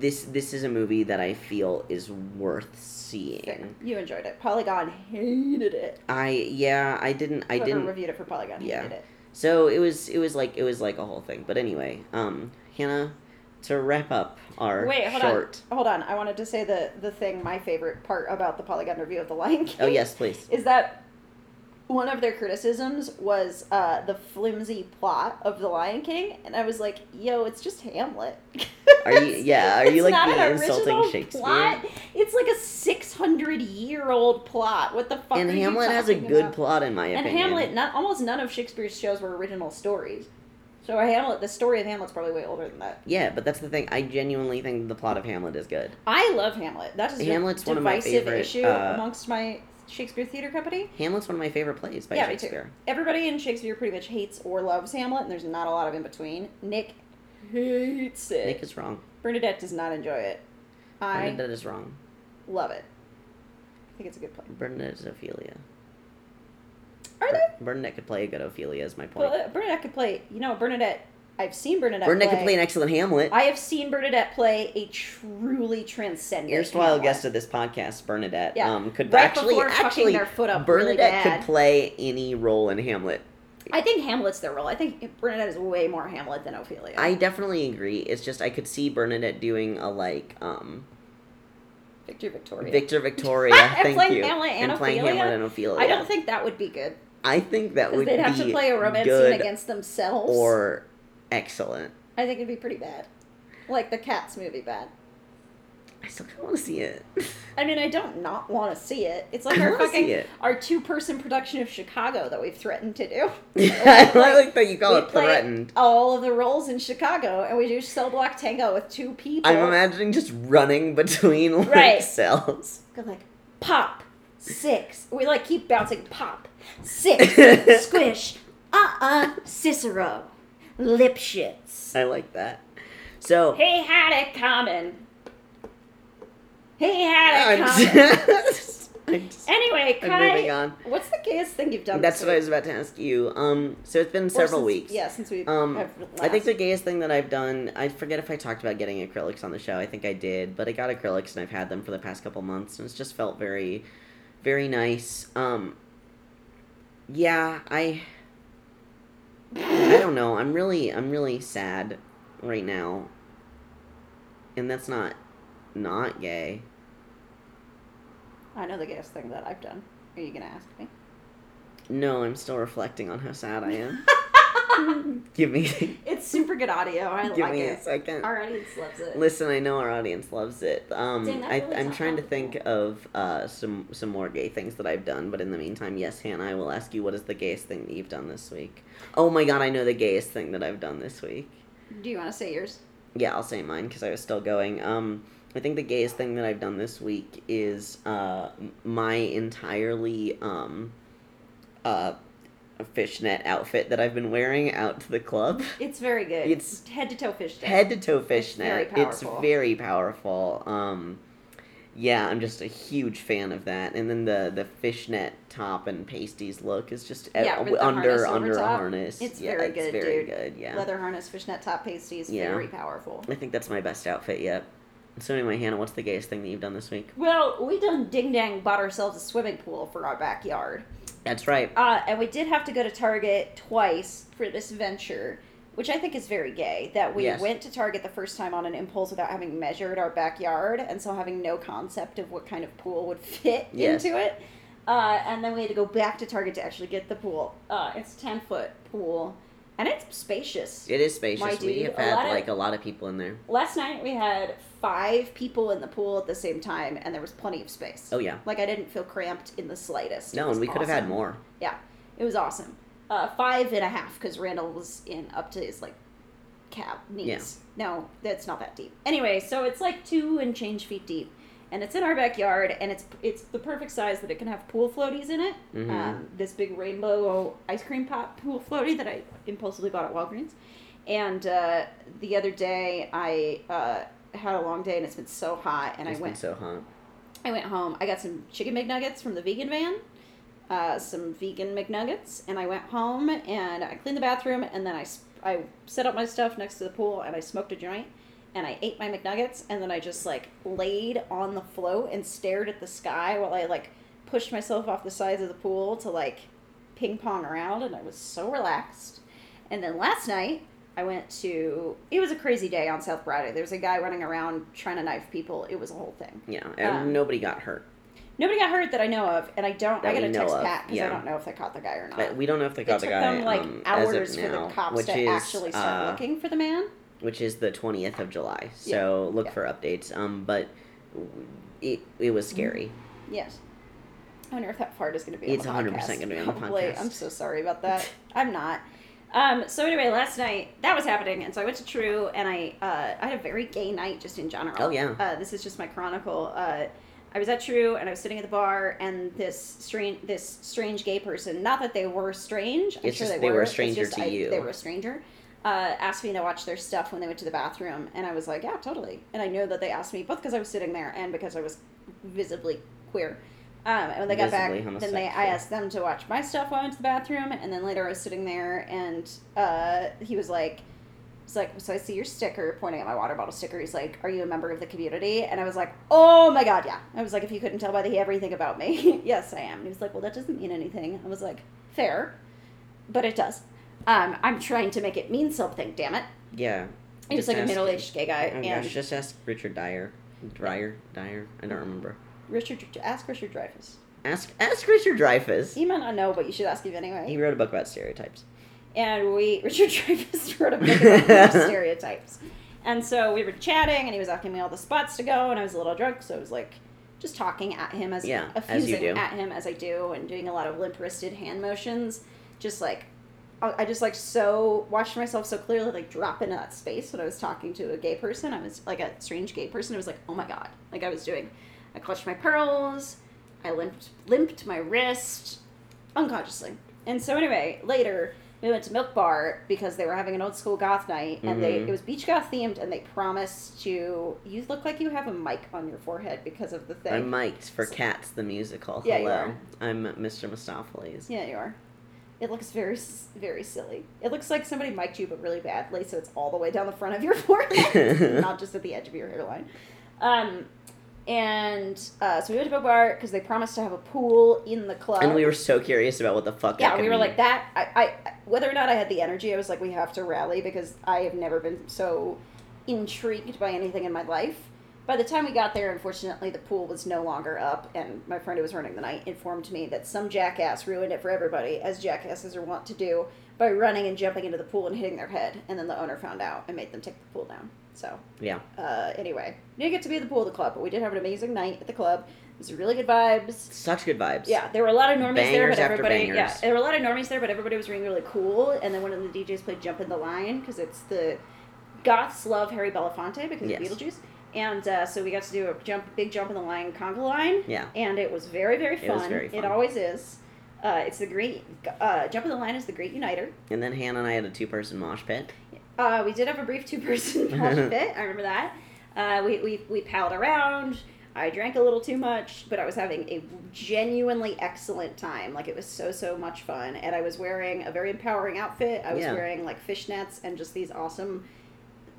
this this is a movie that I feel is worth seeing. You enjoyed it. Polygon hated it. I yeah, I didn't I Whoever didn't reviewed it for Polygon Yeah. hated it. So it was it was like it was like a whole thing. But anyway, um, Hannah, to wrap up our Wait, hold short. on. Hold on. I wanted to say the the thing. My favorite part about the Polygon review of the Lion King. Oh yes, please. is that one of their criticisms was uh, the flimsy plot of The Lion King, and I was like, "Yo, it's just Hamlet." Are you- yeah, are you, like, being insulting Shakespeare? Plot. It's like a six hundred year old plot. What the fuck? And Hamlet has a good about? plot in my And opinion. And Hamlet, not almost none of Shakespeare's shows were original stories. So Hamlet, the story of Hamlet's probably way older than that. Yeah, but that's the thing. I genuinely think the plot of Hamlet is good. I love Hamlet. That is a Hamlet's one of my divisive favorite, issue uh, amongst my Shakespeare theater company. Hamlet's one of my favorite plays by Yeah, me too. Everybody in Shakespeare pretty much hates or loves Hamlet, and there's not a lot of in between. Nick hates it. Nick is wrong. Bernadette does not enjoy it. I Bernadette is wrong. love it. I think it's a good play. Bernadette is Ophelia. Are Ber- they? Bernadette could play a good Ophelia. Is my point. Well, uh, Bernadette could play. You know, Bernadette. I've seen Bernadette. Play. Bernadette play. could play an excellent Hamlet. I have seen Bernadette play a truly transcendent. Erstwhile Hamlet. guest of this podcast, Bernadette, Yeah. um, could Right actually actually their foot up really Bernadette bad. could play any role in Hamlet. I think Hamlet's their role. I think Bernadette is way more Hamlet than Ophelia. I definitely agree. It's just I could see Bernadette doing a like um Victor Victoria. Victor Victoria. And thank playing you. Hamlet and playing Ophelia? Hamlet and Ophelia. I don't think that would be good I think that would they'd have to play a romance scene against themselves. or excellent. I think it'd be pretty bad, like the Cats movie bad. I still kind of want to see it. I mean, I don't not want to see it. It's like I our fucking our two person production of Chicago that we've threatened to do. I like that you call it threatened. all of the roles in Chicago, and we do cell block tango with two people. I'm imagining just running between like Right. cells. Go like pop six. We like keep bouncing pop six squish. Uh uh Cicero Lipschitz. I like that. So He had it coming. He had it coming. just, just- Anyway, I'm moving on. what's the gayest thing you've done? That's what I was about to ask you. Um, so it's been Or several since- weeks. Yeah, since we Um, I think the gayest thing that I've done, I forget if I talked about getting acrylics on the show. I think I did, but I got acrylics and I've had them for the past couple months, and it's just felt very, very nice. Um, yeah, I, I don't know. I'm really, I'm really sad right now, and that's not, not gay. I know the gayest thing that I've done. Are you gonna ask me? No, I'm still reflecting on how sad I am. Give me, It's super good audio. I give like me a it. second. Our audience loves it. Listen, I know our audience loves it. Um, Dang, I, really I'm trying to think of uh, some some more gay things that I've done, but in the meantime, yes, Hannah, I will ask you what is the gayest thing that you've done this week. Oh my god, I know the gayest thing that I've done this week. Do you want to say yours? Yeah, I'll say mine because I was still going. Um, I think the gayest thing that I've done this week is uh, my entirely um, uh, fishnet outfit that I've been wearing out to the club. It's very good. It's head to toe fish day. head to toe very fishnet. It's powerful. very powerful. Um, yeah, I'm just a huge fan of that. And then the the fishnet top and pasties look is just Yeah, under harness under a harness. It's yeah, very it's good, very dude. good. Yeah, Leather harness, fishnet top, pasties. Yeah. Very powerful. I think that's my best outfit yet. So anyway, Hannah, what's the gayest thing that you've done this week? Well, we done ding dang bought ourselves a swimming pool for our backyard. That's right. Uh, and we did have to go to Target twice for this venture, which I think is very gay. That we Yes. went to Target the first time on an impulse without having measured our backyard, and so having no concept of what kind of pool would fit Yes. into it. Uh, and then we had to go back to Target to actually get the pool. Uh, it's a ten foot pool, and it's spacious. It is spacious. My we dude, have had of- like a lot of people in there. Last night we had five people in the pool at the same time, and there was plenty of space. Oh yeah. Like I didn't feel cramped in the slightest. No, and we could have had more. Yeah, it was awesome. Uh, five and a half because Randall was in up to his like cab knees. No, that's not that deep. Anyway, so it's like two and change feet deep, and it's in our backyard, and it's it's the perfect size that it can have pool floaties in it. Mhm. Um, this big rainbow ice cream pop pool floaty that I impulsively bought at Walgreens, and uh, the other day I uh, had a long day and it's been so hot, and It's I been went so hot. I went home. I got some chicken McNuggets from the vegan van. uh, some vegan McNuggets, and I went home and I cleaned the bathroom, and then I, I set up my stuff next to the pool, and I smoked a joint, and I ate my McNuggets, and then I just like laid on the float and stared at the sky while I like pushed myself off the sides of the pool to like ping pong around, and I was so relaxed. And then last night, I went to. It was a crazy day on South Friday. There was a guy running around trying to knife people. It was a whole thing. Yeah, and Um, nobody got hurt. Nobody got hurt that I know of, and I don't. That I got to text of, Pat because yeah. I don't know if they caught the guy or not. But we don't know if they it got took the guy them like um, hours of for the cops to is actually start uh, looking for the man. Which is the 20th of July. So look yeah. for updates. Um, but it, it was scary. Yes. I wonder if that fart is going to be. It's on the 100% gonna be on the Probably. podcast. I'm so sorry about that. I'm not. Um, so anyway, last night that was happening, and so I went to True, and I uh, I had a very gay night just in general. Oh, yeah. Uh, this is just my chronicle. Uh, I was at True, and I was sitting at the bar, and this strange this strange gay person. Not that they were strange. I'm It's sure just they, they were a stranger just to I- you. They were a stranger. Uh, asked me to watch their stuff when they went to the bathroom, and I was like, yeah, totally. And I know that they asked me both because I was sitting there and because I was visibly queer. Um, and when they got back, then they I asked them to watch my stuff while I went to the bathroom, and then later I was sitting there, and uh, he was like, "He's like, so I see your sticker, pointing at my water bottle sticker. He's like, are you a member of the community?" And I was like, "Oh my god, yeah." I was like, "If you couldn't tell by the everything about me, yes, I am." And he was like, "Well, that doesn't mean anything." I was like, "Fair, but it does." Um, I'm trying to make it mean something. Damn it! Yeah. He was Just like a middle-aged gay guy, Oh and gosh, just ask Richard Dyer. Dyer? Dyer? I don't remember. Richard, ask Richard Dreyfuss. Ask ask Richard Dreyfuss. He might not know, but you should ask him anyway. He wrote a book about stereotypes. and we Richard Dreyfuss wrote a book about stereotypes. And so we were chatting, and he was asking me all the spots to go, and I was a little drunk, so I was like just talking at him as Yeah, as effusing do. at him as I do, and doing a lot of limp wristed hand motions, just like. I I just like so watched myself so clearly like drop into that space when I was talking to a gay person. I was like a strange gay person. I was like, oh my god, like I was doing. I clutched my pearls. I limped limped my wrist unconsciously. And so anyway, later we went to Milk Bar because they were having an old school goth night, and they Mhm. it was beach goth themed, and they promised to. You look like you have a mic on your forehead because of the thing. I'm mic'd for Cats the musical. Yeah, you Hello. are. I'm Mr. Mistoffelees. yeah, you are. It looks very very silly. It looks like somebody mic'd you, but really badly, so it's all the way down the front of your forehead, not just at the edge of your hairline. Um, and uh, so we went to Milk Bar because they promised to have a pool in the club. And we were so curious about what the fuck. yeah, we were mean. like that. I, I, whether or not I had the energy, I was like, we have to rally because I have never been so intrigued by anything in my life. By the time we got there, unfortunately, the pool was no longer up, and my friend who was running the night informed me that some jackass ruined it for everybody, as jackasses are wont to do, by running and jumping into the pool and hitting their head. And then the owner found out and made them take the pool down. So, Yeah. uh, anyway, didn't get to be at the pool of the club, but we did have an amazing night at the club. It was really good vibes. Such good vibes. Yeah, there were a lot of normies there, but everybody. bangers. Yeah, there were a lot of normies there, but everybody was really really cool. And then one of the DJs played "Jump in the Line" because it's the goths love Harry Belafonte because Yes. of Beetlejuice, and uh, so we got to do a jump, big jump in the line conga line, Yeah. and it was very very fun. It was very fun. it always is. Uh, it's the great uh, jump in the line is the great uniter. And then Hannah and I had a two person mosh pit. Uh, we did have a brief two person mosh pit. I remember that. Uh, we, we, we palled around. I drank a little too much, but I was having a genuinely excellent time. Like it was so so much fun, and I was wearing a very empowering outfit. I was Yeah. wearing like fishnets and just these awesome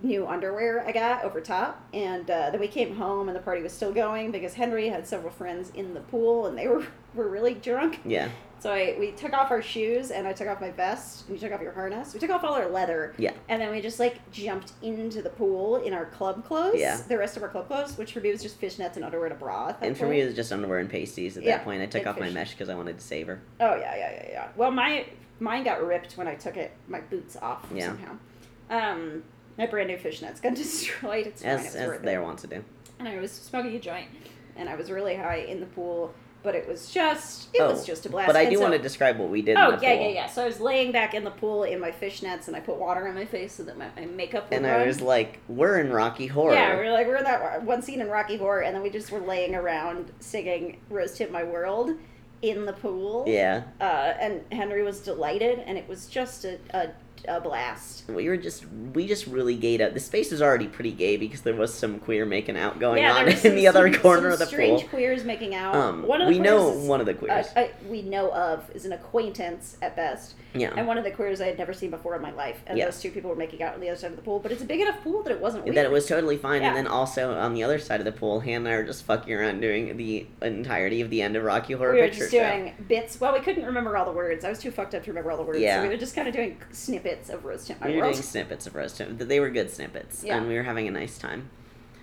new underwear I got over top. And uh, then we came home, and the party was still going because Henry had several friends in the pool, and they were were really drunk. Yeah. So I we took off our shoes and I took off my vest and you took off your harness. We took off all our leather. Yeah. And then we just like jumped into the pool in our club clothes. Yeah. The rest of our club clothes, which for me was just fishnets and underwear and a bra. And for me, it was just underwear and pasties at Yeah, that point. I took and off my mesh because I wanted to save her. Oh yeah, yeah, yeah, yeah. Well, my mine got ripped when I took it my boots off Yeah. somehow. Um, my brand new fishnets got destroyed. It's fine. It As, was as they want to do. And I was smoking a joint, and I was really high in the pool. But it was just it Oh, was just a blast. But I And do so- want to describe what we did. Oh in the yeah, pool. yeah, yeah. So I was laying back in the pool in my fishnets, and I put water on my face so that my, my makeup would And run. I was like, we're in Rocky Horror. Yeah, we are like we're in that one scene in Rocky Horror, and then we just were laying around singing "Rose Tint My World" in the pool. Yeah. Uh, and Henry was delighted, and it was just a, a a blast. we were just we just really gayed up. The space was already pretty gay because there was some queer making out going yeah, on in some- the other some- corner some of the pool. strange pool. queers making out. Um, one of the we know is- one of the queers. uh, we know of is an acquaintance at best, yeah, and one of the queers I had never seen before in my life. And Yeah. those two people were making out on the other side of the pool, but it's a big enough pool that it wasn't weird. that it was totally fine. Yeah. And then also on the other side of the pool, Hannah and I were just fucking around doing the entirety of the end of Rocky Horror we were Picture just Show. doing bits. Well, we couldn't remember all the words. I was too fucked up to remember all the words. Yeah. So we were just kind of doing snippets of Rose Tint My We were World. doing snippets of roast. They were good snippets, Yeah. and we were having a nice time.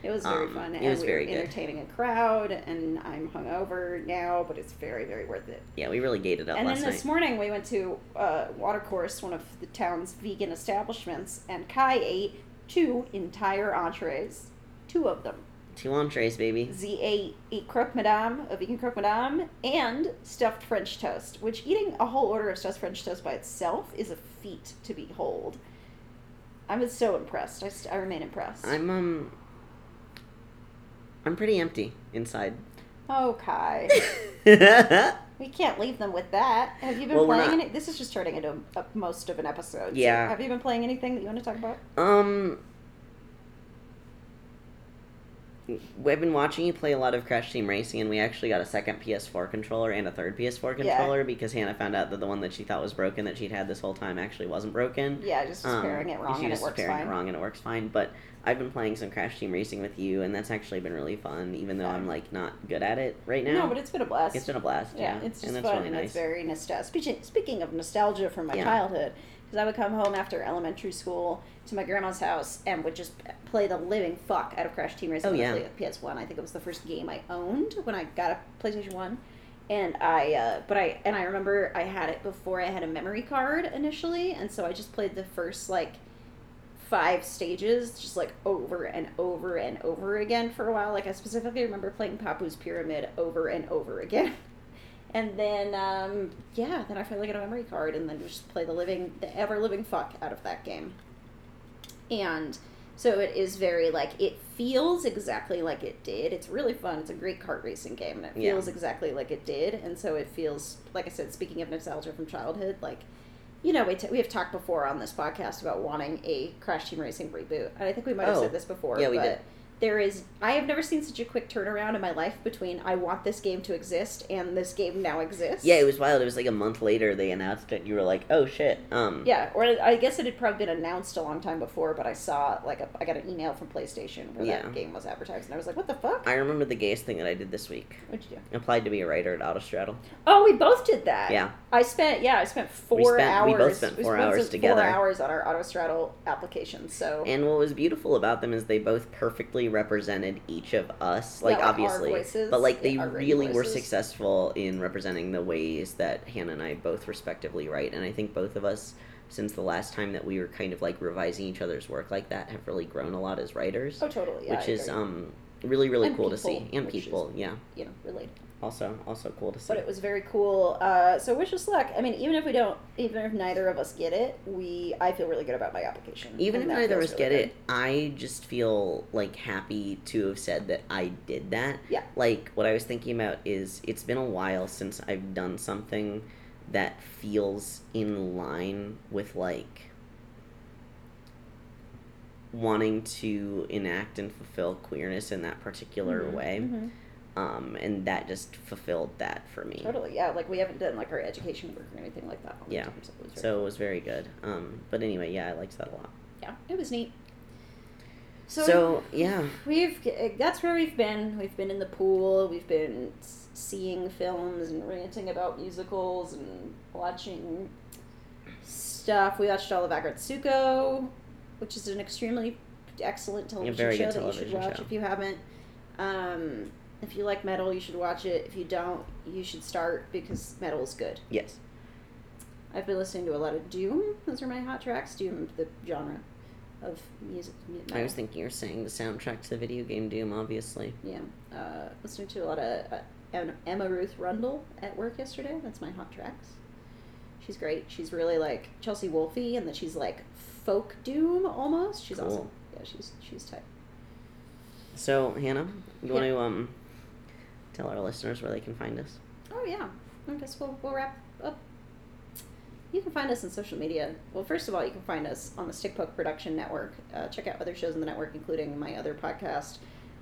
It was very Um, fun. it and was we very were good. entertaining a crowd, and I'm hungover now, but it's very, very worth it. Yeah, we really gated up and last then this night. morning we went to uh, Watercourse, one of the town's vegan establishments, and Kai ate two entire entrees, two of them. Two entrees, baby. Z ate a croque madame, a vegan croque madame, and stuffed French toast. Which eating a whole order of stuffed French toast by itself is a feat to behold. I was so impressed. I, st- I remain impressed. I'm um. I'm pretty empty inside. oh, Kai. We can't leave them with that. Have you been Well, playing any? This is just turning into a, a, most of an episode. so Yeah. have you been playing anything that you want to talk about? Um, we've been watching you play a lot of Crash Team Racing, and we actually got a second PS4 controller and a third PS4 Yeah. controller because Hannah found out that the one that she thought was broken that she'd had this whole time actually wasn't broken. Yeah, just Um, pairing it wrong she and it just works pairing fine. it wrong and it works fine. But I've been playing some Crash Team Racing with you, and that's actually been really fun, even though Yeah. I'm like not good at it right now. No, but it's been a blast. it's been a blast. yeah, Yeah, it's just and that's fun really and nice. it's very nostalgic. Speaking, speaking of nostalgia from my Yeah. childhood, because I would come home after elementary school to my grandma's house and would just play the living fuck out of Crash Team Racing Oh, on yeah. the PS One. I think it was the first game I owned when I got a PlayStation One. And I, uh, but I, and I remember I had it before I had a memory card initially, and so I just played the first like five stages just like over and over and over again for a while. Like I specifically remember playing Papu's Pyramid over and over again. And then, um, yeah, then I finally got a memory card and then just play the living, the ever living fuck out of that game. And so it is very like it feels exactly like it did. It's really fun. It's a great kart racing game, and it Yeah. feels exactly like it did. And so it feels like I said. Speaking of nostalgia from childhood, like you know, we, t- we have talked before on this podcast about wanting a Crash Team Racing reboot, and I think we might have Oh, said this before. yeah, we but did. There is, I have never seen such a quick turnaround in my life between I want this game to exist and this game now exists. Yeah, it was wild. It was like a month later they announced it. You were like, "Oh shit!" Um, Yeah, or I guess it had probably been announced a long time before, but I saw like a, I got an email from PlayStation where Yeah. that game was advertised, and I was like, "What the fuck? I remember the gayest thing that I did this week. What'd you do?" Applied to be a writer at Autostraddle. Oh, we both did that. Yeah. I spent yeah, I spent four spent- hours. we both spent four hours some- together. Four hours on our Autostraddle application. So And what was beautiful about them is they both perfectly represented each of us. Like, like our obviously, voices, but like they yeah, really were successful in representing the ways that Hannah and I both respectively write. And I think both of us, since the last time that we were kind of like revising each other's work like that, have really grown a lot as writers, oh, totally. Yeah, which I is agree. um really really And cool to see. And which is- people, yeah, you know related. also also cool to see. But it was very cool. Uh, so wish us luck. I mean, even if we don't, even if neither of us get it, we I feel really good about my application. Even if neither of us really get good. it, I just feel like happy to have said that I did that. Yeah. Like what I was thinking about is it's been a while since I've done something that feels in line with like wanting to enact and fulfill queerness in that particular Mhm, way. mhm. Um, and that just fulfilled that for me. Totally, yeah. Like we haven't done like our education work or anything like that. Yeah. time, so, it was very- So it was very good. Um, but anyway, yeah, I liked that a lot. yeah, it was neat. So, So, yeah, we've that's where we've been. We've been in the pool. We've been seeing films and ranting about musicals and watching stuff. We watched all of Agretsuko, which is an extremely excellent television show good that you should watch show. if you haven't. Um, if you like metal, you should watch it. If you don't, you should start because metal is good. yes. I've been listening to a lot of Doom. Those are my hot tracks. Doom, the genre of music. mu- I was thinking you were saying the soundtrack to the video game Doom, obviously. Yeah, uh, listening to a lot of uh, Emma Ruth Rundle at work yesterday. That's my hot tracks. She's great. She's really like Chelsea Wolfe, and that she's like folk doom almost. She's Cool. awesome. Yeah, she's she's tight. So, Hannah, you want to um tell our listeners where they can find us? Oh yeah, I guess we'll we'll wrap up. you can find us on social media. Well, first of all, you can find us on the Stick Poke Production Network. Uh, check out other shows in the network, including my other podcast,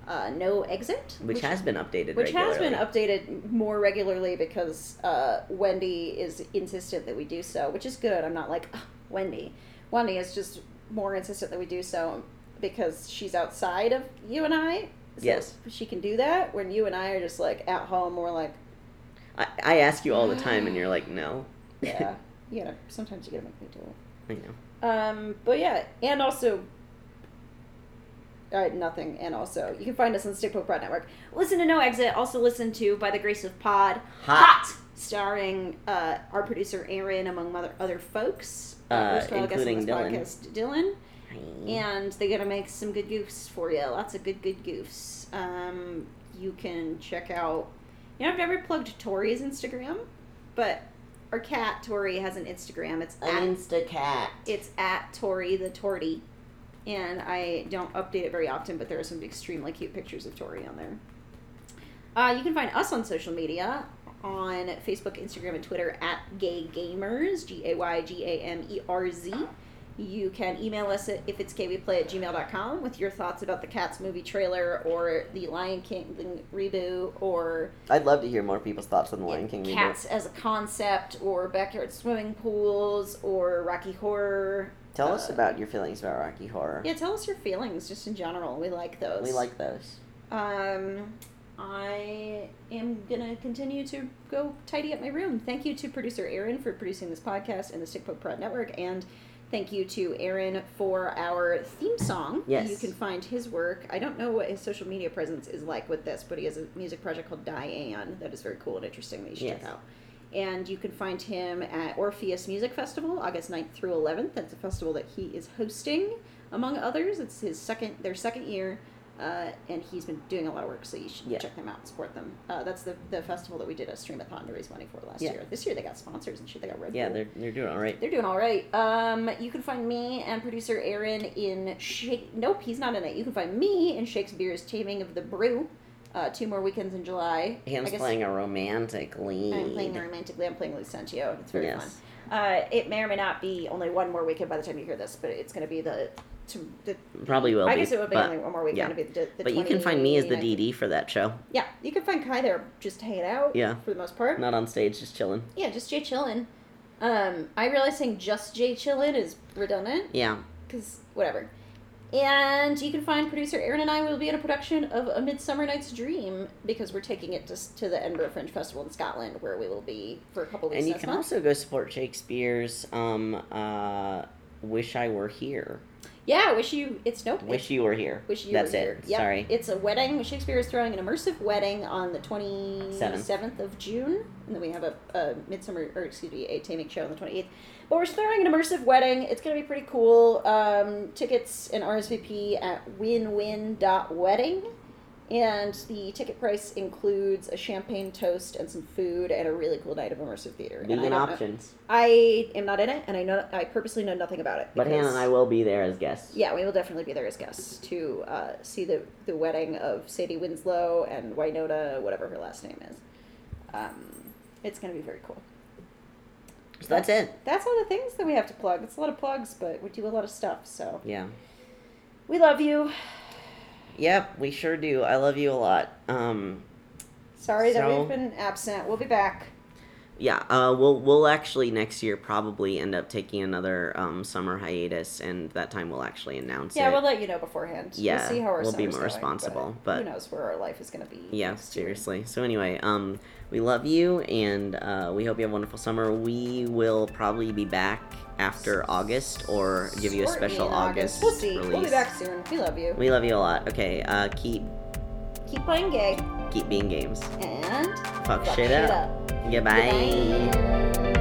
uh, No Exit, Which, has been updated which has been updated more regularly because uh, Wendy is insistent that we do so, which is good. I'm not like "Ugh, Wendy. Wendy is just more insistent that we do so because she's outside of you and I. So Yes. she can do that. When you and I are just like at home, we're like, I, I ask you all the time, and you're like, no. yeah, you gotta. Sometimes you gotta make me do it. I know. Um, but yeah, and also, uh, nothing. And also, you can find us on the Stick Poke Prod Network. Listen to No Exit. Also, listen to By the Grace of Pod. Hot. Starring uh, our producer Aaron, among other other folks. Uh, first of all, guest on including Dylan. podcast, Dylan. And they're gonna make some good goofs for you. Lots of good, good goofs. Um, you can check out. You know, I've never plugged Tori's Instagram, but our cat Tori has an Instagram. It's at Instacat. it's at Tori the Torty, and I don't update it very often, but there are some extremely cute pictures of Tori on there. Uh, you can find us on social media on Facebook, Instagram, and Twitter at Gay Gamerz, G A Y G A M E R Z. You can email us at if it's gayweplay at gmail.com with your thoughts about the Cats movie trailer or the Lion King reboot or I'd love to hear more people's thoughts on the Lion King cats as a concept or backyard swimming pools or Rocky Horror. Tell us Uh, about your feelings about Rocky Horror. Yeah, tell us your feelings just in general. We like those. We like those. Um, I am gonna continue to go tidy up my room. Thank you to producer Aaron for producing this podcast and the Stick Poke Prod Network, and thank you to Aaron for our theme song. Yes. you can find his work. I don't know what his social media presence is like with this, but he has a music project called Diane that is very cool and interesting that you should Yes. check out. And you can find him at Orpheus Music Festival, August 9th through 11th. That's a festival that he is hosting, among others. It's his second, their second year, uh, and he's been doing a lot of work, so you should Yeah. check them out and support them. Uh, that's the, the festival that we did a streamathon to raise money for last Yeah. year. This year they got sponsors and shit. They got Red Yeah, Bull. they're they're doing all right. They're doing all right. Um, you can find me and producer Aaron in Shake. Nope, he's not in it. You can find me in Shakespeare's Taming of the Brew. Uh, two more weekends in July. Ham's playing a romantic lead. I'm playing the romantic lead. I'm playing Lucentio. It's very Yes. fun. Uh, it may or may not be only one more weekend by the time you hear this, but it's going to be the. To, the Probably will I be. guess it would be but, only one more weekend. yeah. Be the, the but you can find me as the DD for that show. Yeah, you can find Kai there just hanging out. Yeah. For the most part. Not on stage, just chilling. Yeah, just Jay chillin'. Um, I realize saying just Jay chillin' is redundant Yeah. because whatever. And you can find producer Aaron and I will be in a production of A Midsummer Night's Dream because we're taking it to, to the Edinburgh Fringe Festival in Scotland where we will be for a couple weeks And you can month. also go support Shakespeare's um uh Wish I Were Here. Yeah, wish you. It's nope. Wish you were here. wish you That's were it. here. Yep. Sorry. It's a wedding. Shakespeare is throwing an immersive wedding on the twenty seventh of June, and then we have a, a midsummer or excuse me, a taming show on the twenty eighth. But we're throwing an immersive wedding. It's gonna be pretty cool. Um, tickets and RSVP at winwin.wedding. And the ticket price includes a champagne toast and some food and a really cool night of immersive theater. And I Vegan don't know- options. I am not in it, and I know I purposely know nothing about it. But Hannah and I will be there as guests. yeah, we will definitely be there as guests to uh, see the the wedding of Sadie Winslow and Winona, whatever her last name is. Um, it's going to be very cool. So that's it. That's all the things that we have to plug. It's a lot of plugs, but we do a lot of stuff. So Yeah. we love you. Yep, we sure do. I love you a lot. Um Sorry that So- we've been absent. We'll be back. yeah, uh we'll we'll actually next year probably end up taking another um summer hiatus and that time we'll actually announce Yeah, it. we'll let you know beforehand. Yeah, we'll see how our we'll be more going, responsible, but, but- who knows where our life is going to be. Yeah, next year. seriously. So anyway, um, we love you, and uh, we hope you have a wonderful summer. We will probably be back after August, or give you a special in August, We'll see. release. We'll be back soon. We love you. We love you a lot. Okay, uh, keep Keep playing gay keep being games. and Fuck, fuck shit, up. Goodbye. Goodbye.